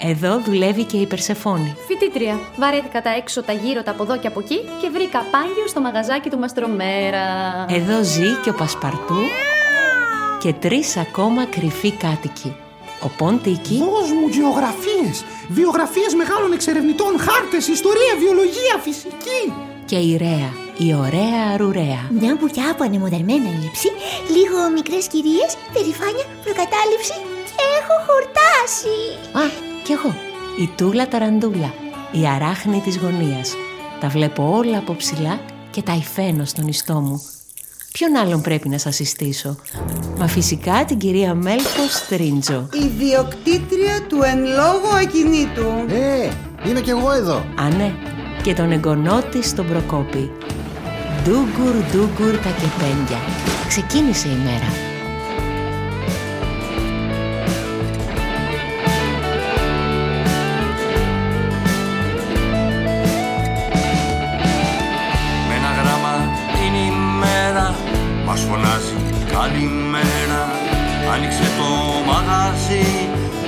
Εδώ δουλεύει και η Περσεφόνη. Φοιτήτρια. Βαρέθηκα τα έξω, τα γύρω, τα από εδώ και από εκεί και βρήκα πάγιο στο μαγαζάκι του Μαστρομέρα. Εδώ ζει και ο Πασπαρτού και τρεις ακόμα κρυφοί κάτοικοι. Ο Ποντίκη Δώσ' μου γεωγραφίες, βιογραφίες μεγάλων εξερευνητών, χάρτες, ιστορία, βιολογία, φυσική. και η Ρέα, η ωραία αρουρέα. Μια μπουκιά από ανεμοδαρμένα ύψη, λίγο μικρές κυρίες, περηφάνεια, προκατάληψη και έχω χορτάσει. Α, κι εγώ. Η Τούλα Ταραντούλα, η αράχνη της γωνίας. Τα βλέπω όλα από ψηλά και τα υφαίνω στον ιστό μου. Ποιον άλλον πρέπει να σας συστήσω; Μα φυσικά την κυρία Μέλκο Στρίντζο. Ιδιοκτήτρια του εν λόγω ακινήτου. Ε, είμαι κι εγώ εδώ. Α, ναι, και τον εγγονό της τον Προκόπη. Ντούγκουρ, ντούγκουρ τα κεπένια. Ξεκίνησε η μέρα. Άνοιξε το μαγαζί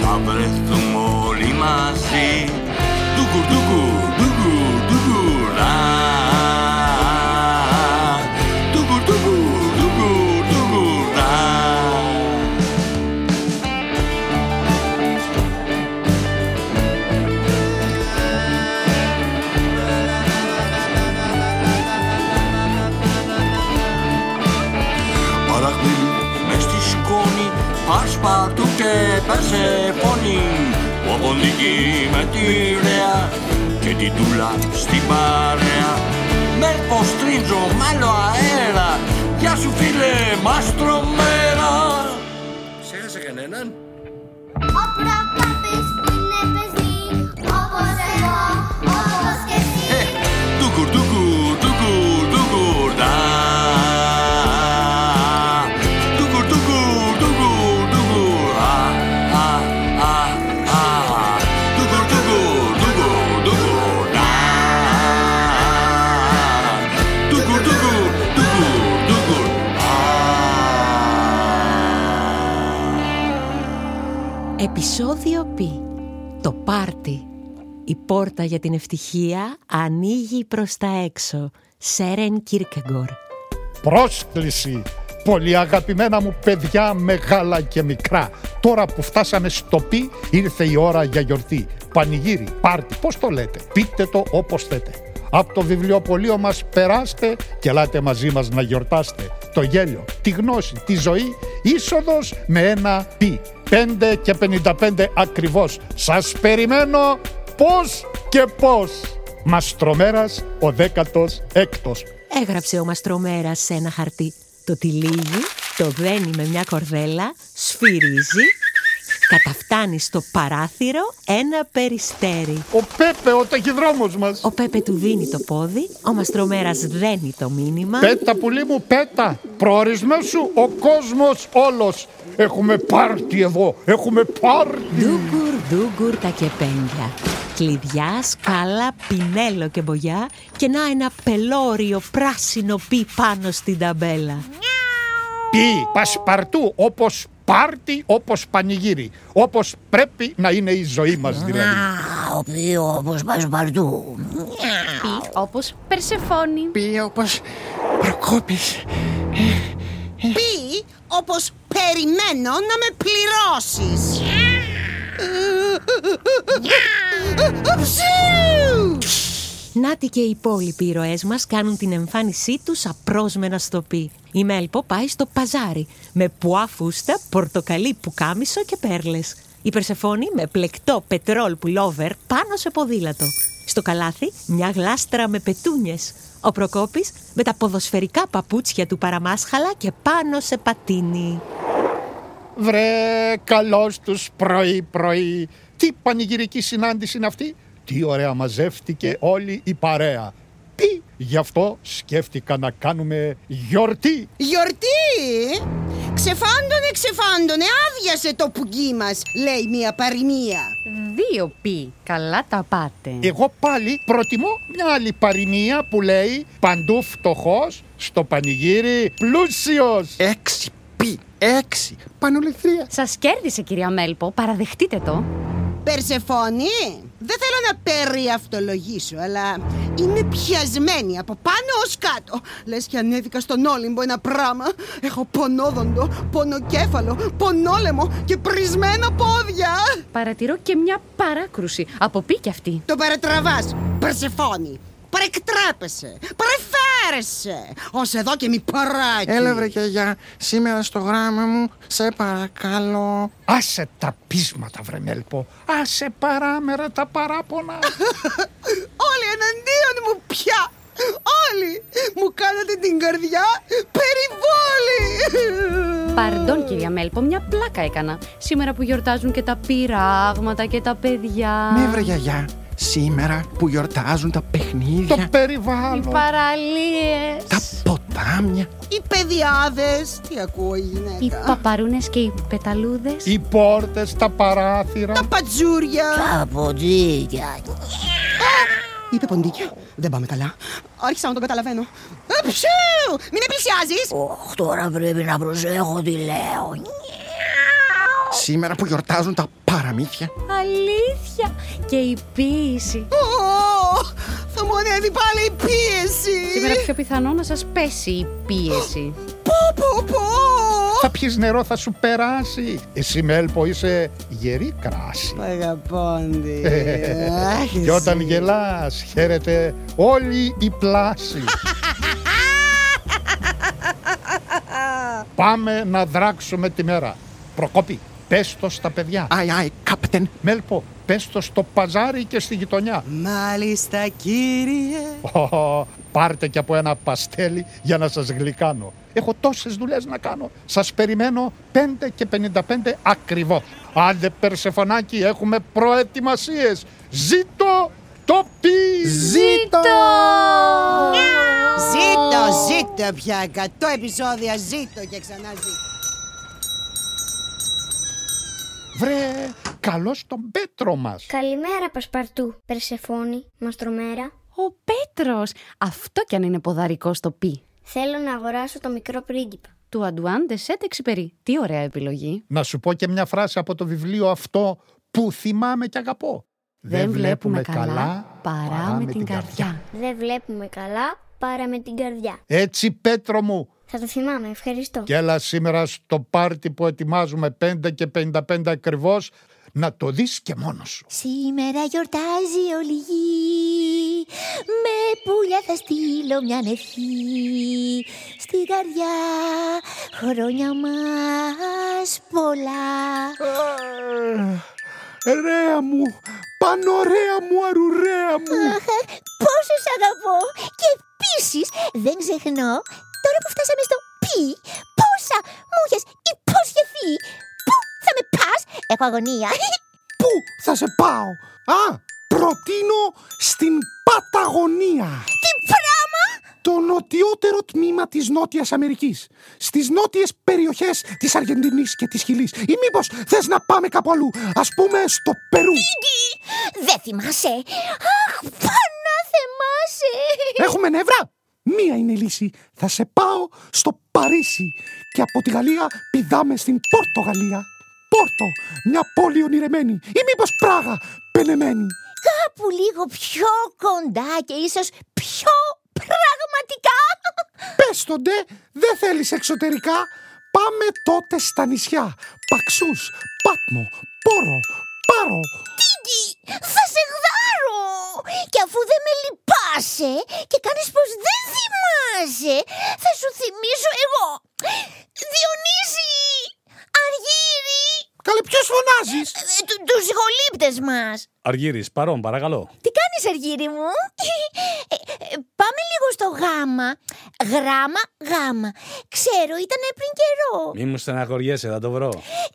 Θα βρεθούμε όλοι μαζί. Ντουκουρ, ντουκουρ, ντουκουρ, Περσεφόνη Ο Ποντική με τη Ρέα Και την Τούλα στην παρέα. Μέρκο Στρίντζο μάλλο αέρα. Γεια σου φίλε μαστρομέρα Ξέχασε κανέναν Επισόδιο Π. Το πάρτι. Η πόρτα για την ευτυχία ανοίγει προς τα έξω. Σέρεν Κίρκεγκορ. Πρόσκληση Πολύ αγαπημένα μου παιδιά μεγάλα και μικρά Τώρα που φτάσαμε στο πι ήρθε η ώρα για γιορτή Πανηγύρι, πάρτι, πώς το λέτε Πείτε το όπως θέτε Από το βιβλιοπωλείο μας περάστε και ελάτε μαζί μας να γιορτάστε Το γέλιο, τη γνώση, τη ζωή Είσοδος με ένα πι 5 και 55 ακριβώς. Σας περιμένω πώς και πώς. Μαστρομέρας ο 16ος Έγραψε ο Μαστρομέρας σε ένα χαρτί. Το τυλίγει, το δένει με μια κορδέλα, σφυρίζει, καταφτάνει στο παράθυρο ένα περιστέρι. Ο Πέπε, ο ταχυδρόμος μας. Ο Πέπε του δίνει το πόδι, ο Μαστρομέρας δένει το μήνυμα. Πέτα πουλί μου, πέτα. Προορισμέσου ο κόσμος όλος. Έχουμε πάρτι εδώ, έχουμε πάρτι. Ντούγκουρ, ντούγκουρ τα κεπένια. Κλειδιά, σκάλα, πινέλο και μπογιά και να ένα πελώριο πράσινο πι πάνω στην ταμπέλα. Πι, πασπαρτού, όπως πάρτι, όπως πανηγύρι. Όπως πρέπει να είναι η ζωή μας δηλαδή. Α, ο οποίο όπως πασπαρτού. Πι, όπως Περσεφόνη. Πει όπως Προκόπης. Πει όπως περιμένω να με πληρώσεις. Αψού! Νάτι και οι υπόλοιποι ήρωές μας κάνουν την εμφάνισή τους απρόσμενα στο πι. Η Μέλπο πάει στο παζάρι με πουά φούστα, πορτοκαλί πουκάμισο και πέρλες. Η Περσεφόνη με πλεκτό πετρόλ πουλόβερ πάνω σε ποδήλατο. Στο καλάθι μια γλάστρα με πετούνιες. Ο Προκόπης με τα ποδοσφαιρικά παπούτσια του παραμάσχαλα και πάνω σε πατίνι. Βρε, καλώς τους πρωί-πρωί. Τι πανηγυρική συνάντηση είναι αυτή; Τι ωραία μαζεύτηκε όλη η παρέα. Τι, γι' αυτό σκέφτηκα να κάνουμε γιορτή. Γιορτή! Ξεφάντωνε, ξεφάντωνε, άδειασε το πουγγί μας, λέει μια παροιμία. Δύο πι. Καλά τα πάτε. Εγώ πάλι προτιμώ μια άλλη παροιμία που λέει παντού φτωχός, στο πανηγύρι πλούσιος. Έξι πι, έξι. Πανοληθρία. Σας κέρδισε κυρία Μέλπο, παραδεχτείτε το. Περσεφόνη, δεν θέλω να περιαυτολογήσω, αλλά είμαι πιασμένη από πάνω ως κάτω. Λες και ανέβηκα στον Όλυμπο ένα πράμα. Έχω πονόδοντο, πονοκέφαλο, πονόλεμο και πρισμένα πόδια. Παρατηρώ και μια παράκρουση. Από πι κι αυτή. Το παρατραβάς, Περσεφόνη. Παρεκτρέπεσαι, παρεφέρεσαι. Ως εδώ και μη παράκι. Έλα βρε γιαγιά, σήμερα στο γράμμα μου, σε παρακαλώ. Άσε τα πείσματα βρε Μέλπο. Άσε παράμερα τα παράπονα. Όλοι εναντίον μου πια. Όλοι μου κάνατε την καρδιά περιβόλη. Παρντών κυρία Μέλπο, μια πλάκα έκανα. Σήμερα που γιορτάζουν και τα πειράγματα και τα παιδιά. Ναι βρε γιαγιά, σήμερα που γιορτάζουν τα παιχνίδια, Το Οι περιβάλλον. παραλίες. τα ποτάμια. Οι παιδιάδες, τι ακούω η Οι γυναίκα. παπαρούνες και οι πεταλούδες. Οι πόρτες, τα παράθυρα. Τα πατζούρια. Τα ποντίκια. Είπε ποντίκια. Δεν πάμε καλά. Άρχισα να τον καταλαβαίνω. Ε, ψου! Μην με πλησιάζεις. Ωχ, τώρα πρέπει να προσέχω τι λέω. Σήμερα που γιορτάζουν τα παραμύθια. Αλήθεια. Και η ποίηση. Ω, Θα μου ανέβει πάλι η πίεση. Σήμερα πιο πιθανό να σας πέσει η πίεση. Πω, πω, πω. Θα πιεις νερό, θα σου περάσει. Εσύ Μέλπο είσαι γερή κράση. Αγαπώντι. Και όταν γελάς χαίρεται όλη η πλάση. Πάμε να δράξουμε τη μέρα. Προκόπη, πες το στα παιδιά. Άι, άι, κάπτεν. Μέλπο, πες το στο παζάρι και στη γειτονιά. Μάλιστα κύριε. Ω, πάρτε και από ένα παστέλι για να σας γλυκάνω. Έχω τόσες δουλειές να κάνω. Σας περιμένω 5 και 55 ακριβώς. Άντε Περσεφωνάκι, έχουμε προετοιμασίες. Ζήτω το πι! Ζήτω! Ζήτω, ζήτω πια. 100 επεισόδια ζήτω και ξανά ζήτω. Βρε, καλώς τον Πέτρο μας. Καλημέρα, Πασπαρτού. Περσεφόνη, Μαστρομέρα. Ο Πέτρος. Αυτό κι αν είναι ποδαρικό στο πι. Θέλω να αγοράσω το μικρό πρίγκιπα. Του Αντουάν Ντεσέτ Εξυπερί. Τι ωραία επιλογή. Να σου πω και μια φράση από το βιβλίο αυτό που θυμάμαι και αγαπώ. Δεν βλέπουμε καλά παρά με την καρδιά. Δεν βλέπουμε καλά παρά με την καρδιά. Έτσι Πέτρο μου, Θα το θυμάμαι, ευχαριστώ. και έλα σήμερα στο πάρτι που ετοιμάζουμε 5 και 55 ακριβώς να το δεις και μόνος σου. Σήμερα γιορτάζει όλη η γη Με πουλιά θα στείλω μια ευχή Στην καρδιά χρόνια μας πολλά Ρέα μου, πανωρέα μου, αρουρέα μου. Πόσο σ' αγαπώ Και επίσης δεν ξεχνώ Τώρα που φτάσαμε στο πι Πόσα μου έχεις υποσχεθεί Πού θα με πας; Έχω αγωνία Πού θα σε πάω; Α, προτείνω στην Παταγωνία. Τι πράγμα Το νοτιότερο τμήμα της Νότιας Αμερικής. Στις νότιες περιοχές της Αργεντινής και της Χιλής. Ή μήπως θες να πάμε κάπου αλλού. Ας πούμε στο Περού. Δεν θυμάσαι Αχ πάνω θυμάσαι Έχουμε νεύρα; Μία είναι η λύση. Θα σε πάω στο Παρίσι. Και από τη Γαλλία πηδάμε στην Πορτογαλία. Πόρτο, μια πόλη ονειρεμένη. Ή μήπως Πράγα, πενεμένη. Κάπου λίγο πιο κοντά και ίσως πιο πραγματικά Πες τον ντε, δεν θέλεις εξωτερικά. Πάμε τότε στα νησιά. Παξούς, Πάτμο, Πόρο, Πάρο. Τίντι, θα σε γδάρω. Και αφού δεν με λυπάσαι και κάνεις πως δεν θυμάσαι Θα σου θυμίσω εγώ. Διονύση, Αργύρι Καλέ ποιος φωνάζεις; ε, του- Τους γολύπτες μας Αργύρης, παρόν, παρακαλώ. Τι κάνεις Αργύρι μου; Ε, ε, πάμε λίγο στο γάμα. Γράμμα, γάμα. Ξέρω, ήταν πριν καιρό. Μη μου στεναχωριέσαι, θα το βρω.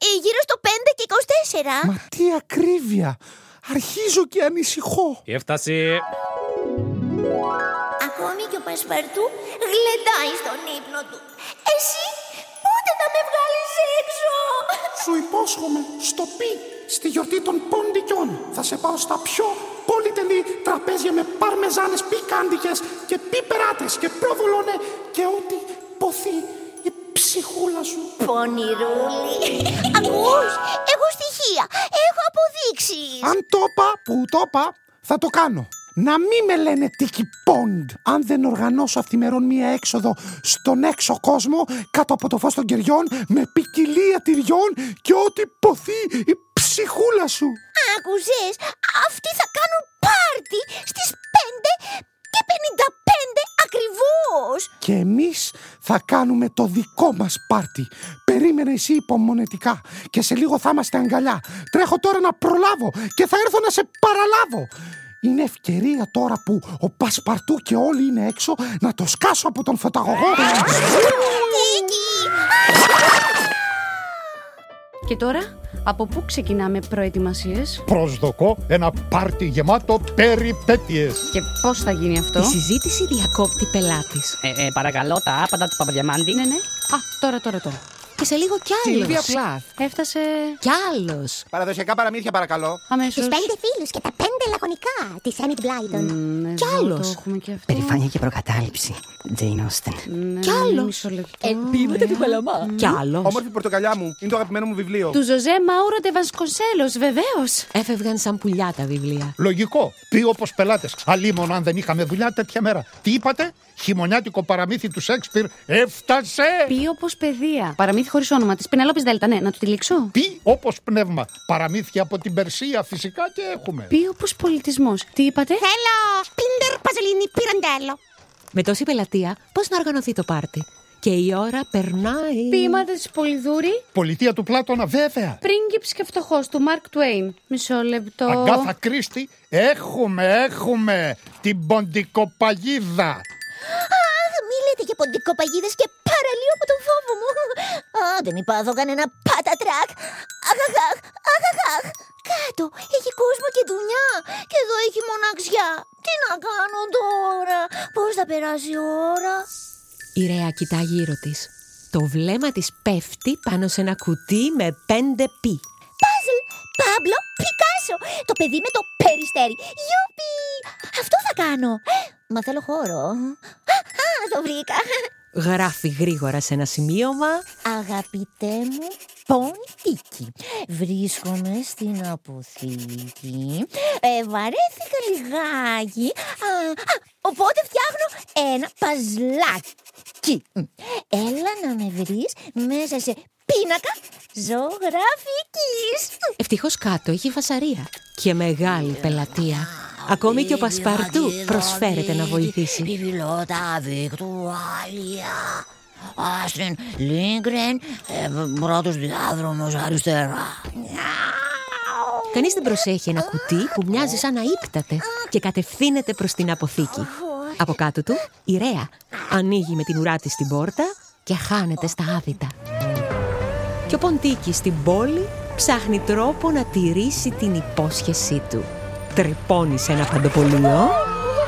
Ε, γύρω στο 5 και 24. Μα τι ακρίβεια. Αρχίζω και ανησυχώ. Έφτασε. Ακόμη και ο Πασπαρτού γλεντάει στον ύπνο του. Σου υπόσχομαι στο πι στη γιορτή των ποντικιών. Θα σε πάω στα πιο πολυτελή τραπέζια με παρμεζάνες πικάντικες και πιπεράτες και προβολόνε και ό,τι ποθεί η ψυχούλα σου. Πονηρούλη. Ακούς, έχω στοιχεία, έχω αποδείξεις. Αν το είπα, που το είπα, θα το κάνω. Να μην με λένε Tiki Pond αν δεν οργανώσω αυτημερών μία έξοδο στον έξω κόσμο κάτω από το φως των κεριών με ποικιλία τυριών και ό,τι ποθεί η ψυχούλα σου. Άκουσες, αυτοί θα κάνουν πάρτι στις 5 και 55 ακριβώς. Και εμείς θα κάνουμε το δικό μας πάρτι. Περίμενε εσύ υπομονετικά και σε λίγο θα είμαστε αγκαλιά. Τρέχω τώρα να προλάβω και θα έρθω να σε παραλάβω. Είναι ευκαιρία τώρα που ο Πασπαρτού και όλοι είναι έξω να το σκάσω από τον φωταγωγό. Και τώρα, από πού ξεκινάμε προετοιμασίες; Προσδοκώ ένα πάρτι γεμάτο περιπέτειες. και πώς θα γίνει αυτό; Η συζήτηση διακόπτει πελάτης. Ε, ε, παρακαλώ, τα άπαντα του Παπαδιαμάντη. Ναι, ναι. Α, τώρα, τώρα, τώρα. Και σε λίγο κι Σιλβία άλλος. Πλάθ. Έφτασε Κι άλλος. Παραδοσιακά παραμύθια, παρακαλώ. αμέσως. Τους πέντε φίλους και τα πέντε λακωνικά της Enid Blyton. Ναι, Κι εδώ άλλος. Το έχουμε και αυτό. Περηφάνεια και προκατάληψη. Jane Austen. Ναι, Κι άλλος. Μισό λεπτό. Ελπίδατε του Παλαμά. Κι άλλος. Όμορφη πορτοκαλιά μου. Είναι το αγαπημένο μου βιβλίο. Του Ζωζέ Μάουρο Ντεβασκοσέλος, βεβαίως. Έφευγαν σαν πουλιά τα βιβλία. Λογικό. Πει όπως πελάτες. Αλίμον αν δεν είχαμε δουλειά τέτοια μέρα. Τι είπατε, χειμωνιάτικο παραμύθι του Σέξπιρ έφτασε. Πει όπως παιδεία. Παραμύθι χωρίς όνομα της. Πενελόπης Δέλτα, ναι, να του τη λήξω. Πει όπως πνεύμα. Παραμύθια από την Περσία φυσικά και έχουμε. Πει όπως πολιτισμός. Τι είπατε; Θέλω πίντερ παζολίνι πυραντέλο. Με τόση πελατεία, πώς να οργανωθεί το πάρτι; Και η ώρα περνάει. Ποίηματα της Πολυδούρη. Πολιτεία του Πλάτωνα βέβαια. Πρίγκιπς και φτωχός του Μαρκ Τουέιν. Μισό λεπτό. Αγκάθα Κρίστη, έχουμε, έχουμε την ποντικοπαγίδα. Αχ, μη λέτε για ποντικοπαγίδες και παραλύω από τον φόβο μου. Α, δεν υπάρχω κανένα πατατράκ. Αχ, αχ, αχ, αχ, αχ, αχ. Κάτω έχει κόσμο και δουλειά. Και εδώ έχει μοναξιά. Τι να κάνω τώρα; Πώς θα περάσει η ώρα; Η Ρέα κοιτά γύρω της. Το βλέμμα της πέφτει πάνω σε ένα κουτί με πέντε πι. Πάζλ, Πάμπλο, Πικάσο. Το παιδί με το περιστέρι. Γιούπι. Αυτό θα κάνω. Μα θέλω χώρο. Α, α, το βρήκα. Γράφει γρήγορα σε ένα σημείωμα. Αγαπητέ μου Ποντίκι, βρίσκομαι στην αποθήκη, ε, βαρέθηκα λιγάκι, α, α, οπότε φτιάχνω ένα παζλάκι. Έλα να με βρεις μέσα σε πίνακα ζωγραφικής. Ευτυχώς κάτω έχει φασαρία και μεγάλη πελατεία. Ακόμη και ο Πασπαρτού προσφέρεται να βοηθήσει. Βιβλιότα Βικτουάλια. Άστριν Λίγκρεν, ε, πρώτος διάδρομος αριστερά. Κανείς δεν προσέχει ένα κουτί που μοιάζει σαν να ύπταται και κατευθύνεται προς την αποθήκη. Από κάτω του, η Ρέα ανοίγει με την ουρά της την πόρτα και χάνεται στα άδυτα. Και ο Ποντίκης στην πόλη ψάχνει τρόπο να τηρήσει την υπόσχεσή του. Τρυπώνεις σε ένα παντοπολείο,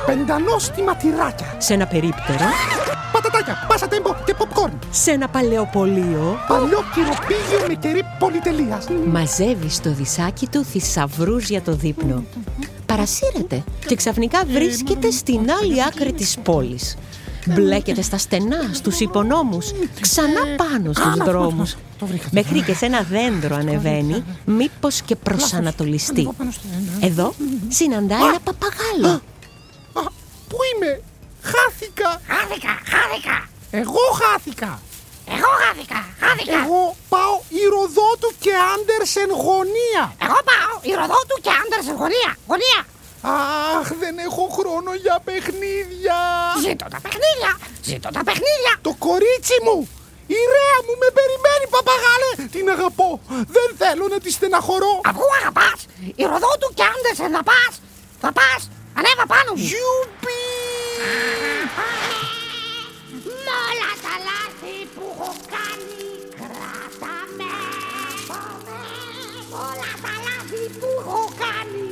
Πεντανόστιμα τυράκια. σε ένα περίπτερο, Πατατάκια, πάσα τέμπο και popcorn. σε ένα παλαιοπολείο, Παλιό κυροπήγιο με κερί πολυτελείας. μαζεύεις στο δισάκι του θησαυρούς για το δείπνο. Παρασύρεται και ξαφνικά βρίσκεται στην άλλη άκρη της πόλης. Μπλέκεται στα στενά, στους υπονόμους, ξανά πάνω στους δρόμους. Μέχρι και σε ένα δέντρο ανεβαίνει, μήπως και προσανατολιστεί. Εδώ συναντά ένα παπαγάλο. Α, πού είμαι, χάθηκα. Χάθηκα, χάθηκα, Εγώ χάθηκα. εγώ χάθηκα, χάθηκα. Εγώ πάω η Ροδότου και Άντερσεν γωνία. Εγώ πάω, η Ροδότου και Άντερς γωνία, γωνία. Αχ, δεν έχω χρόνο για παιχνίδια. Ζήτω τα παιχνίδια, ζήτω τα παιχνίδια. Το κορίτσι μου, η Ρέα μου με περιμένει παπαγάλε. Την αγαπώ, δεν θέλω να τη στεναχωρώ. Αφού αγαπάς, η Ροδότου και Άντερς να πας, θα πας, ανέβα πάνω μου. Γιουπι! Μ' όλα τα λάθη που έχω κάνει κράτα με Μ' όλα τα λάθη που έχω κάνει κράτα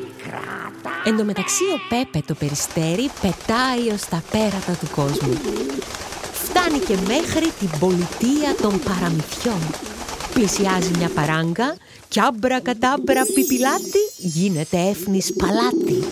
Εν τω μεταξύ ο Πέπε το περιστέρι πετάει ως τα πέρατα του κόσμου. Φτάνει και μέχρι την πολιτεία των παραμυθιών. Πλησιάζει μια παράγκα κι άμπρα κατάμπρα πιπιλάτη γίνεται έφνης παλάτι.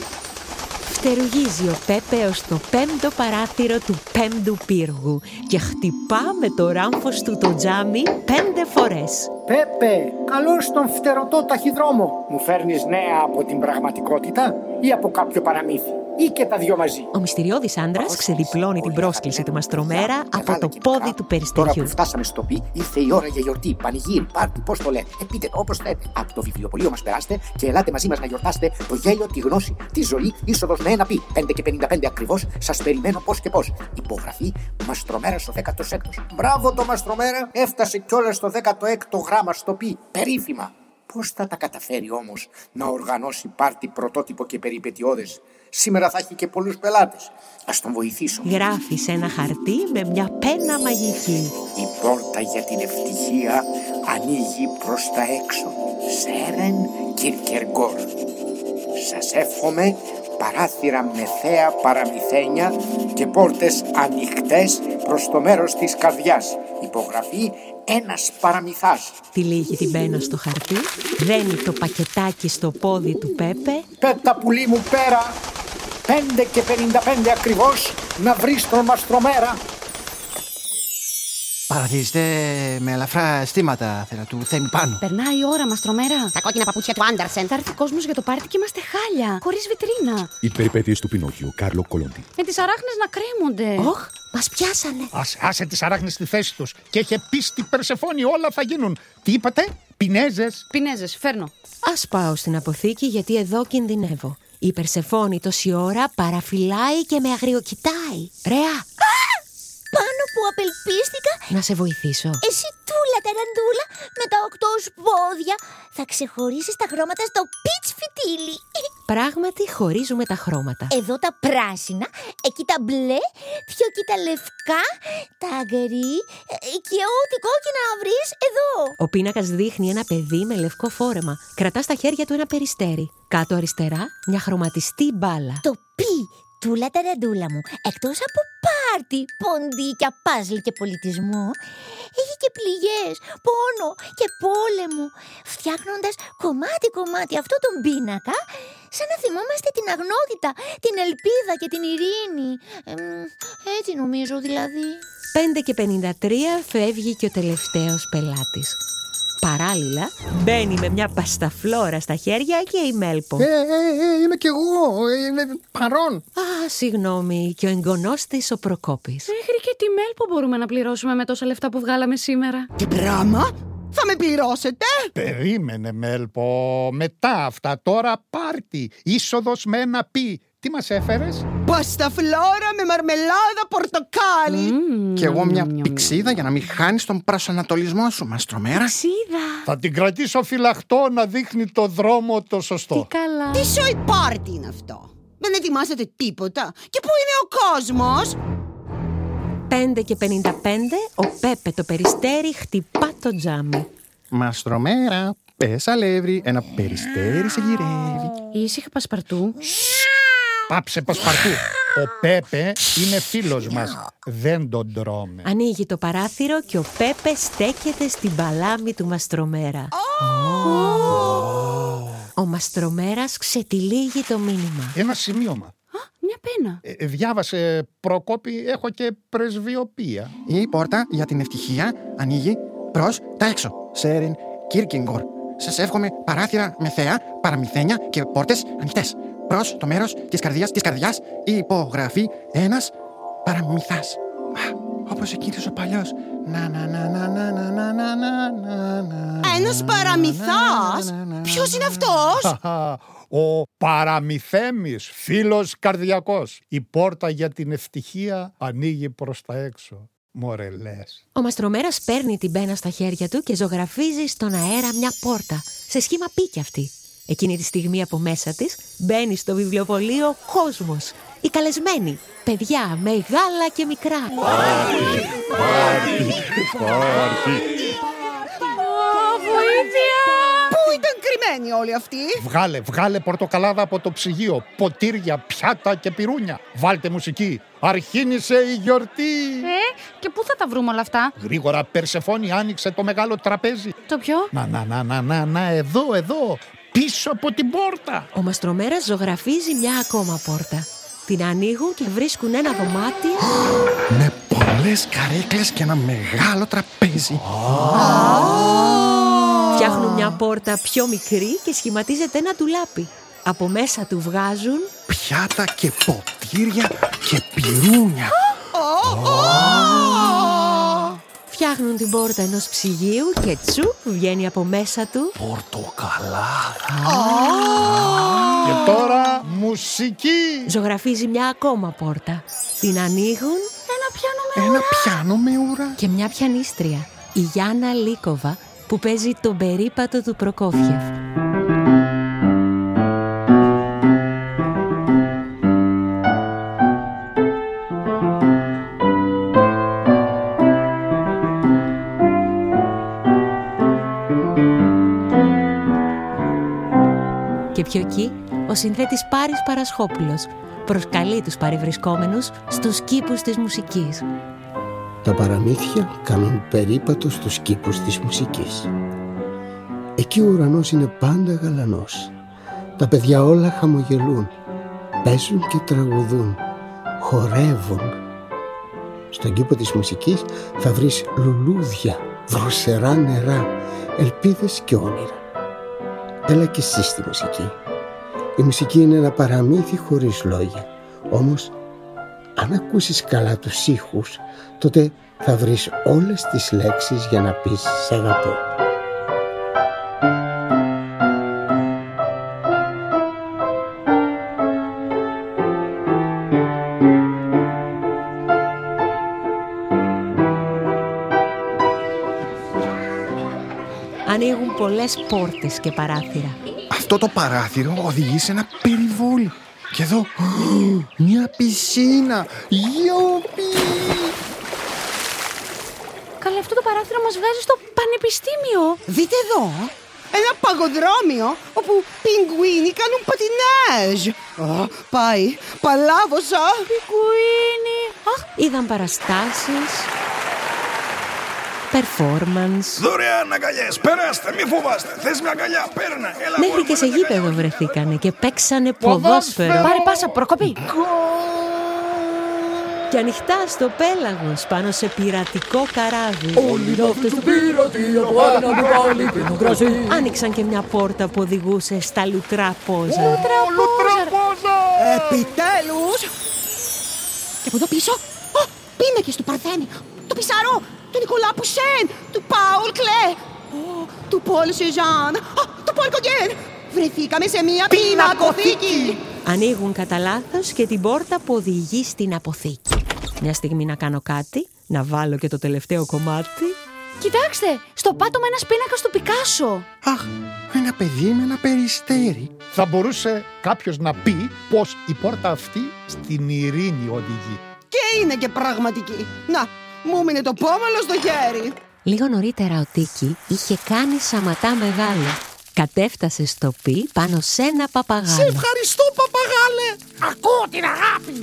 Φτερουγίζει ο Πέπε ως το πέμπτο παράθυρο του πέμπτου πύργου και χτυπά με το ράμφος του το τζάμι πέντε φορές. Πέπε, καλώς τον φτερωτό ταχυδρόμο. Μου φέρνεις νέα από την πραγματικότητα ή από κάποιο παραμύθι; Ή και τα δυο μαζί. Ο μυστηριώδης άντρας ξεδιπλώνει την πρόσκληση του Μαστρομέρα από το πόδι του Τώρα περιστεριού. που φτάσαμε στο πι, ήρθε η ώρα για γιορτή, πανηγύρι, πάρτι, πώς το λέτε. Ε, πείτε το όπως θέτε. Από το βιβλιοπωλείο μας περάστε και ελάτε μαζί μας να γιορτάσετε το γέλιο, τη γνώση, τη ζωή, είσοδος με ένα πι. 5 και 55 ακριβώς, σας περιμένω πώς και πώς. Υπογραφή Μαστρομέρα στο 16ο. Μπράβο το Μαστρομέρα, έφτασε κιόλας στο 16ο γράμμα στο πι. Περίφημα. Πώς θα τα καταφέρει όμως να οργανώσει πάρτι πρωτότυπο και περιπετειώδες; Σήμερα θα έχει και πολλούς πελάτες. Α τον βοηθήσω. Γράφεις σε ένα χαρτί με μια πένα μαγική. Η πόρτα για την ευτυχία ανοίγει προς τα έξω. Σέρεν Κίρκεργκορ. Σας εύχομαι παράθυρα με θέα παραμυθένια και πόρτες ανοιχτές προς το μέρος της καρδιάς. Υπογραφή ένας παραμυθάς. Τυλίγει την πένα στο χαρτί, δένει το πακετάκι στο πόδι του Πέπε Πέτα πουλί μου πέρα, 5 και 55 ακριβώς, να βρεις τον μαστρομέρα. Παρατηρήστε με ελαφρά αισθήματα, θέλω του θέμη πάνω. Περνάει η ώρα, Μαστρομέρα. Τα κόκκινα παπούτσια του Άντερσεν. Θα έρθει κόσμος για το πάρτι και είμαστε χάλια. Χωρίς βιτρίνα. Οι περιπέτειες του Πινόκιου, Κάρλο Κολόντι. Με τις αράχνες να κρέμονται. Όχ, μας πιάσανε. Άσε, άσε τις αράχνες στη θέση τους. Και είχε πει στην Περσεφόνη όλα θα γίνουν. Τι είπατε, Πινέζες. Πινέζες, φέρνω. Ας πάω στην αποθήκη γιατί εδώ κινδυνεύω. Η Περσεφόνη τόση ώρα παραφυλάει και με αγριοκοιτάει. Ρεά, Πάνω που απελπίστηκα να σε βοηθήσω. Εσύ τούλα ταραντούλα με τα οκτώ σου πόδια Θα ξεχωρίσεις τα χρώματα στο πιτς φυτίλι Πράγματι χωρίζουμε τα χρώματα. Εδώ τα πράσινα, εκεί τα μπλε, πιο εκεί τα λευκά, τα γκρι ε, και ό,τι κόκκινα να βρεις εδώ Ο πίνακας δείχνει ένα παιδί με λευκό φόρεμα. Κρατάς στα χέρια του ένα περιστέρι. Κάτω αριστερά μια χρωματιστή μπάλα. Το πι, τούλα ταραντούλα μου, εκτός από πάρτι, ποντίκια, πάζλ και πολιτισμό, έχει και πληγές, πόνο και πόλεμο, φτιάχνοντας κομμάτι-κομμάτι αυτό τον πίνακα, σαν να θυμόμαστε την αγνότητα, την ελπίδα και την ειρήνη. Εμ, έτσι νομίζω δηλαδή. 5 και 53 φεύγει και ο τελευταίος πελάτης. Παράλληλα, μπαίνει με μια πασταφλόρα στα χέρια και η Μέλπο. Ε, ε, ε, είμαι κι εγώ, ε, είμαι παρόν. Α, συγγνώμη, και ο εγγονός της ο Προκόπης. Μέχρι και τι μέλπο μπορούμε να πληρώσουμε με τόσα λεφτά που βγάλαμε σήμερα. Τι πράγμα, θα με πληρώσετε. Περίμενε Μέλπο, μετά αυτά τώρα πάρτι, είσοδος με ένα πι. Τι μας έφερες; Πασταφλόρα με μαρμελάδα πορτοκάλι. Κι εγώ μια πηξίδα για να μην χάνεις τον προσανατολισμό σου, μαστρομέρα. Σίδα. Θα την κρατήσω φυλαχτό να δείχνει το δρόμο το σωστό. Καλά. Τι σοϊ πάρτι είναι αυτό; Δεν ετοιμάσατε τίποτα. Και πού είναι ο κόσμος; 5 και 55, ο Πέπε το περιστέρι χτυπά το τζάμι. Μαστρομέρα, πες αλεύρι, ένα περιστέρι σε γυρεύει. Ήσυχα πασπαρτού. Πάψε πασπαρτού. Ο Πέπε είναι φίλος μας. Δεν τον τρώμε. Ανοίγει το παράθυρο και ο Πέπε στέκεται στην παλάμη του Μαστρομέρα. Ο Μαστρομέρας ξετυλίγει το μήνυμα. Ένα σημείωμα. Μια πένα. Ε, διάβασε Προκόπη, έχω και πρεσβειοπία. Η πόρτα για την ευτυχία ανοίγει προς τα έξω. Σέριν Κίρκιγκορ. Σας εύχομαι παράθυρα με θέα, παραμυθένια και πόρτες ανοιχτές. Προς το μέρος της καρδιάς της καρδιάς η υπογραφή ένας παραμυθάς. Α, όπως εκείνος ο παλιός. Να να να να να να να να να να να Ένας παραμυθάς. Ποιος είναι αυτός. Ο Παραμυθέμης, φίλος καρδιακός. Η πόρτα για την ευτυχία ανοίγει προς τα έξω. Μορελές. Ο Μαστρομέρας παίρνει την πένα στα χέρια του και ζωγραφίζει στον αέρα μια πόρτα. Σε σχήμα πι κι αυτή. Εκείνη τη στιγμή από μέσα της μπαίνει στο βιβλιοπωλείο κόσμος. Οι καλεσμένοι, παιδιά, μεγάλα και μικρά. Βοήθεια! Πού ήταν κρυμμένοι όλοι αυτοί; Βγάλε, βγάλε πορτοκαλάδα από το ψυγείο. Ποτήρια, πιάτα και πυρούνια. Βάλτε μουσική. Αρχίνησε η γιορτή. Ε, και πού θα τα βρούμε όλα αυτά; Γρήγορα, Περσεφόνη άνοιξε το μεγάλο τραπέζι. Το ποιο; Να, να, να, να, να, να, εδώ, εδώ. Πίσω από την πόρτα. Ο μαστρομέρας ζωγραφίζει μια ακόμα πόρτα. Την ανοίγουν και βρίσκουν ένα δωμάτιο Με πολλές καρέκλες και ένα μεγάλο τραπέζι. Φτιάχνουν μια πόρτα πιο μικρή και σχηματίζεται ένα ντουλάπι. Από μέσα του βγάζουν Πιάτα και ποτήρια και πυρούνια. Φτιάχνουν την πόρτα ενός ψυγείου και τσου βγαίνει από μέσα του Πορτοκαλάδα. Και τώρα μουσική. Ζωγραφίζει μια ακόμα πόρτα. Την ανοίγουν Ένα πιάνο με Ένα πιάνο με ουρά. και μια πιανίστρια. Η Γιάννα Λίκοβα που παίζει τον περίπατο του Προκόφιεφ. Και πιο εκεί, ο συνθέτης Πάρης Παρασχόπουλος προσκαλεί τους παρευρισκόμενους στους κήπους της μουσικής. Τα παραμύθια κάνουν περίπατο στους κήπους της μουσικής. Εκεί ο ουρανός είναι πάντα γαλανός. Τα παιδιά όλα χαμογελούν, παίζουν και τραγουδούν, χορεύουν. Στον κήπο της μουσικής θα βρεις λουλούδια, δροσερά νερά, ελπίδες και όνειρα. Έλα και εσύ στη μουσική. Η μουσική είναι ένα παραμύθι χωρίς λόγια. Όμως, αν ακούσεις καλά τους ήχους, τότε θα βρεις όλες τις λέξεις για να πεις «Σ' αγαπώ». Πολλές πόρτες και παράθυρα. Αυτό το παράθυρο οδηγεί σε ένα περιβόλι. Και εδώ, μια πισίνα. Γιουπι! Καλά, αυτό το παράθυρο μας βγάζει στο πανεπιστήμιο. Δείτε εδώ. Ένα παγοδρόμιο όπου πιγκουίνοι κάνουν πατινέζ. Α, πάει. Παλάβωσα. Πιγκουίνι. Αχ, είδαν παραστάσεις, performance. Δωρεάν αγκαλιές, περάστε, μη φοβάστε. Θες μια αγκαλιά, παίρνα. Έλα, Μέχρι μωρέ, και σε μωρέ, γήπεδο βρεθήκανε και παίξανε ποδόσφαιρο. Πάρε πάσα, προκοπή. Και ανοιχτά στο πέλαγος πάνω σε πειρατικό καράβι. Όλοι ναύτες του πειρατή από ένα μπουκάλι πίνουν κρασί. Άνοιξαν και μια πόρτα που οδηγούσε στα λουτρά πόζα. Επιτέλους. Και από εδώ πίσω. Ω, πίνακες του Παρθένη. Του Πισαρό. Του Νικολά Πουσέν. Του Πάουλ Κλέ. Ω, του Πολ Σεζάν. Α, του Πολ Κογκέν. Βρεθήκαμε σε μια πινακοθήκη. Ανοίγουν κατά λάθος και την πόρτα που οδηγεί στην αποθήκη. Μια στιγμή να κάνω κάτι, να βάλω και το τελευταίο κομμάτι. Κοιτάξτε, στο πάτωμα ένας πίνακας του Πικάσο. Αχ, ένα παιδί με ένα περιστέρι. Θα μπορούσε κάποιος να πει πως η πόρτα αυτή στην ειρήνη οδηγεί. Και είναι και πραγματική. Να, μου μείνε το πόμαλο στο χέρι. Λίγο νωρίτερα ο Τίκη είχε κάνει σαματά μεγάλο. Κατέφτασε στο πι πάνω σε ένα Σε παπαγάλο. ευχαριστώ παπαγάλε. Ακούω την αγάπη.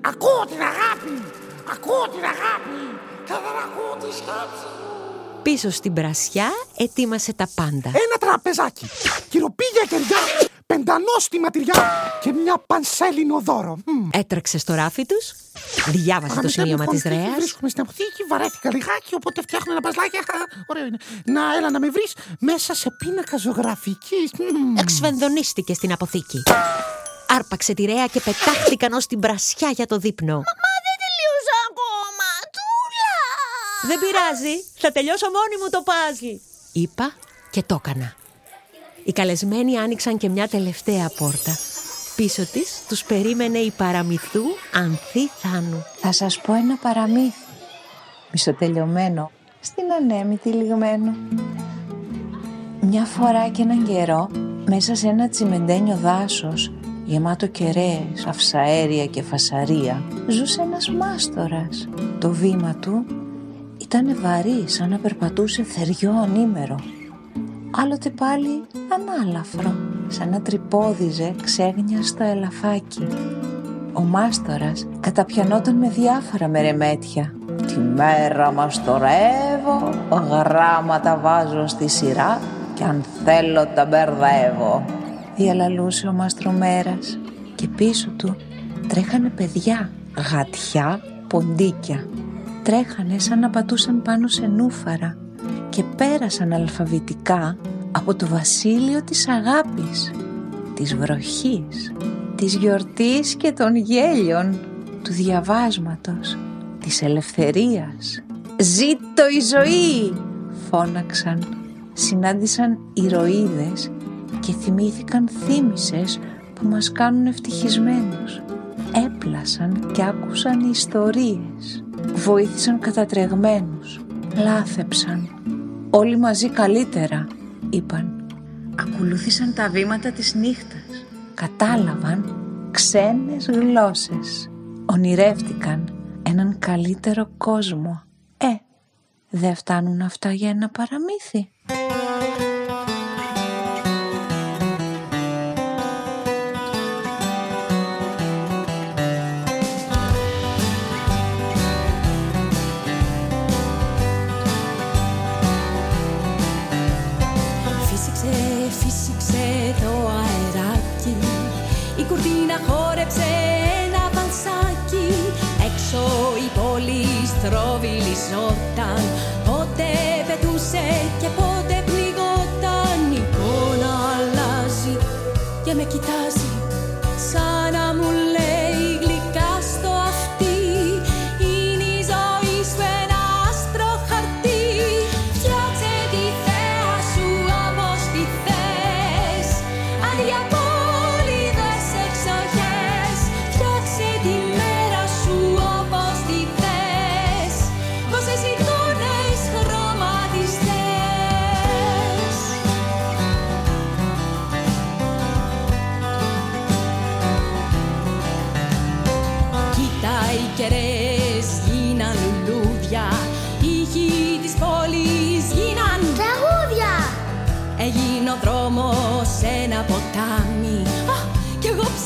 Ακούω την αγάπη. Ακούω την αγάπη. Και δεν ακούω τη σκέψη. Πίσω στην πρασιά ετοίμασε τα πάντα. Ένα τραπεζάκι. Κυροπήγια κεριά. Πεντανόστιμα τυριά. Και μια πανσέλινο δώρο. Μμμ. Έτρεξες στο ράφι τους, διάβασες το Αγαπητέ σημείωμα μου, τη λοιπόν, Ρέας; Βρίσκομαι στην αποθήκη, βαρέθηκα λιγάκι, οπότε φτιάχνω ένα μπαζλάκι. Αχα, Ωραίο είναι. Να, έλα να με βρεις μέσα σε πίνακα ζωγραφικής. Εξφενδονίστηκε στην αποθήκη. Άρπαξε τη Ρέα και πετάχτηκαν ως την πρασιά για το δείπνο. Μα δεν τελείωσα ακόμα. Τούλα. Δεν πειράζει, θα τελειώσω μόνη μου το πάζλ. Είπα και το έκανα. Οι καλεσμένοι άνοιξαν και μια τελευταία πόρτα. Πίσω της τους περίμενε η παραμυθού Ανθή Θάνου. Θα σας πω ένα παραμύθι, μισοτελειωμένο, στην ανέμη τυλιγμένο. Μια φορά και έναν καιρό, μέσα σε ένα τσιμεντένιο δάσος, γεμάτο κεραίες, αυσαέρια και φασαρία, ζούσε ένας μάστορας. Το βήμα του ήταν βαρύ σαν να περπατούσε θεριό ανήμερο. Άλλοτε πάλι ανάλαφρο, σαν να τρυπόδιζε ξέγνια στο ελαφάκι. Ο μάστορας καταπιανόταν με διάφορα μερεμέτια. Τη μέρα μαστορεύω, γράμματα βάζω στη σειρά και αν θέλω τα μπερδεύω. Διαλαλούσε ο μαστρομέρας και πίσω του τρέχανε παιδιά, γατιά, ποντίκια. Τρέχανε σαν να πατούσαν πάνω σε νούφαρα και πέρασαν αλφαβητικά από το βασίλειο της αγάπης, της βροχής, της γιορτής και των γέλιων, του διαβάσματος, της ελευθερίας. «Ζήτω η ζωή!» φώναξαν. Συνάντησαν ηρωίδες και θυμήθηκαν θύμησες που μας κάνουν ευτυχισμένους. Έπλασαν και άκουσαν ιστορίες. Βοήθησαν κατατρεγμένους. Λάθεψαν. Όλοι μαζί καλύτερα, είπαν. Ακολούθησαν τα βήματα της νύχτας. Κατάλαβαν ξένες γλώσσες. Ονειρεύτηκαν έναν καλύτερο κόσμο. Ε, δεν φτάνουν αυτά για ένα παραμύθι.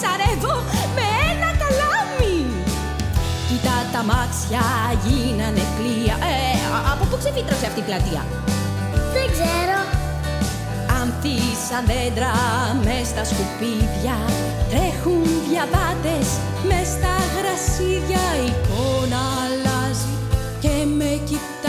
Ψαρεύω με ένα καλάμι. Κοίτα τα μάξια γίνανε πλοία. Ε, α- από πού ξεφύτρωσε αυτή η πλατεία; Δεν ξέρω. Ανθίσαν δέντρα μες στα σκουπίδια Τρέχουν διαβάτες μες στα γρασίδια Η εικόνα αλλάζει. Και με κοιτάζει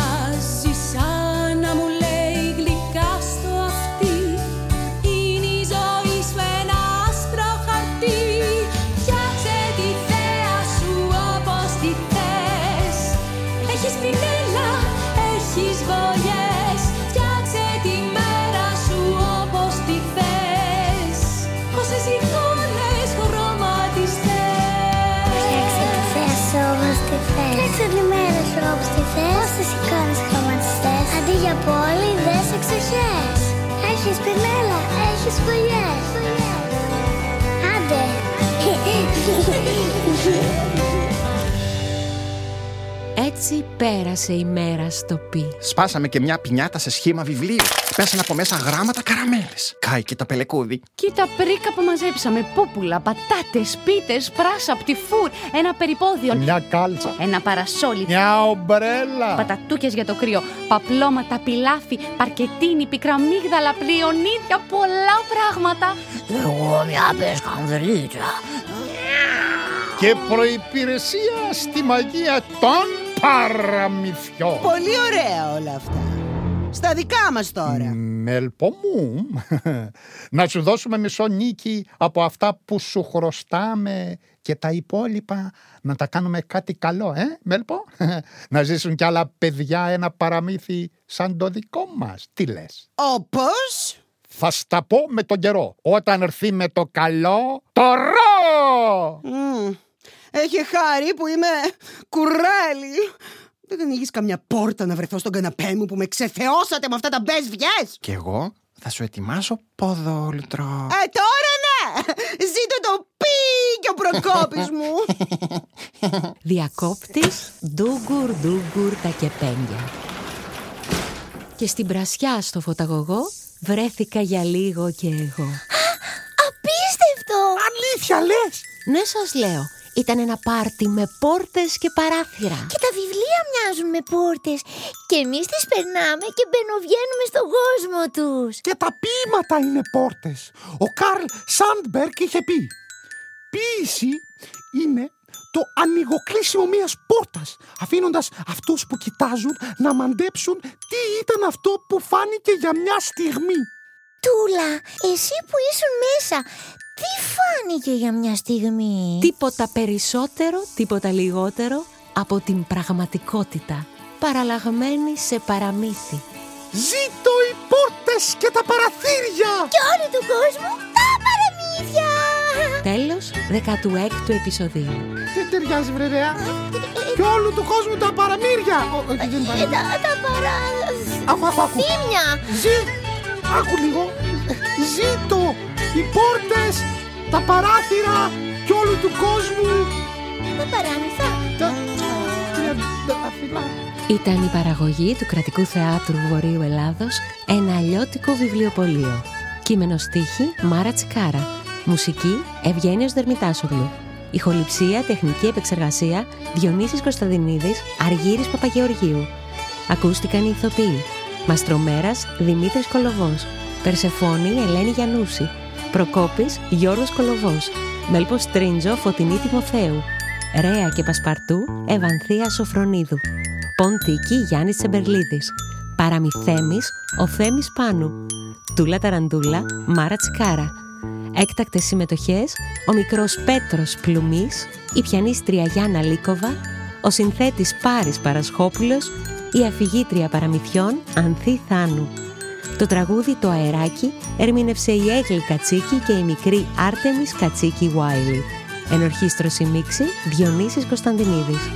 Ashes, ashes, vanilla, ashes for yes. Έτσι πέρασε η μέρα στο πι. Σπάσαμε και μια πινιάτα σε σχήμα βιβλίου. Πέσαν από μέσα γράμματα καραμέλες. Κάει και το πελεκούδι. Κοίτα πρίκα που μαζέψαμε. Πούπουλα, πατάτες, πίτες, πράσα, πτυφούρ, ένα περιπόδιον. Μια κάλτσα. Ένα παρασόλι. Μια ομπρέλα. Πατατούκες για το κρύο. Παπλώματα, πιλάφι, παρκετίνι, πικρά μίγδαλα, πλειονίδια, πολλά πράγματα. Εγώ μια πεσκανδρίτσα Και προϋπηρεσία στη μαγεία των παραμυθιών. Πολύ ωραία όλα αυτά. Στα δικά μας τώρα. Μέλπο μου, να σου δώσουμε μισό νίκη από αυτά που σου χρωστάμε και τα υπόλοιπα να τα κάνουμε κάτι καλό, ε, Μέλπο. να ζήσουν κι άλλα παιδιά ένα παραμύθι σαν το δικό μας. Τι λες; Όπως... Θα στα πω με τον καιρό. Όταν έρθει με το καλό, το ρο! Μμμ. Έχει χάρη που είμαι κουρέλι. Δεν ανοίγεις καμιά πόρτα να βρεθώ στον καναπέ μου που με ξεθεώσατε με αυτά τα μπες βιές. Κι εγώ θα σου ετοιμάσω ποδόλτρο. Ε, τώρα ναι! Ζήτω το πι! προκόπης μου. Διακόπτης ντούγκουρ ντούγκουρ τα κεπένια. Και στην πρασιά στο φωταγωγό βρέθηκα για λίγο και εγώ. Απίστευτο! Αλήθεια λες! Ναι σας λέω, ήταν ένα πάρτι με πόρτες και παράθυρα. Και τα βιβλία μοιάζουν με πόρτες και εμείς τις περνάμε και μπαινοβγαίνουμε στον κόσμο τους. Και τα ποίηματα είναι πόρτες. Ο Καρλ Σάντμπερκ είχε πει «Ποίηση είναι το ανοιγοκλείσιμο μιας πόρτας, αφήνοντας αυτούς που κοιτάζουν να μαντέψουν τι ήταν αυτό που φάνηκε για μια στιγμή». Τούλα, εσύ που ήσουν μέσα, τι φάνηκε για μια στιγμή; Τίποτα περισσότερο, τίποτα λιγότερο από την πραγματικότητα, παραλλαγμένη σε παραμύθι. Ζήτω οι πόρτες και τα παραθύρια! Και όλου του κόσμου τα παραμύθια! Τέλος 16ου επεισοδίου. Δεν ταιριάζει βρε ρεά; Και όλου του κόσμου τα παραμύρια! Ε, τα, τα παρα... Άκου, άκου, άκου. Θύμια! Ζή... Άκου λίγο. Ζήτω οι πόρτες, τα παράθυρα και όλου του κόσμου. Τα παράμυθα. Τα... Τα φυλά. Ήταν η παραγωγή του Κρατικού Θεάτρου Βορείου Ελλάδος ένα αλλιώτικο βιβλιοπωλείο. Κείμενο στίχη Μάρα Τσικάρα. Μουσική Ευγένιος Δερμητάσογλου. Ηχοληψία, τεχνική επεξεργασία Διονύσης Κωνσταντινίδης, Αργύρης Παπαγεωργίου. Ακούστηκαν οι ηθοποιοί. Μαστρομέρας Δημήτρης Κολοβός. Περσεφόνη Ελένη Γιαννούση. Προκόπης Γιώργος Κολοβός. Μέλπος Τρίντζο Φωτεινή Τιμοθέου. Ρέα και Πασπαρτού Ευανθία Σοφρονίδου. Ποντίκη Γιάννης Τσεμπερλίδης. Παραμυθέμης ο Θέμης Πάνου. Τούλα Ταραντούλα Μάρα Τσικάρα. Έκτακτες συμμετοχές ο μικρός Πέτρος Πλουμής, η πιανίστρια Γιάννα Λίκοβα, ο συνθέτης Πάρης Παρασχόπουλος, η αφηγήτρια παραμυθιών Ανθή Θάνου. Το τραγούδι «Το αεράκι» ερμήνευσε η Έγλη Κατσίκη και η μικρή Άρτεμις Κατσίκη Βάιλι. Ενορχίστρωση μίξη Διονύσης Κωνσταντινίδης.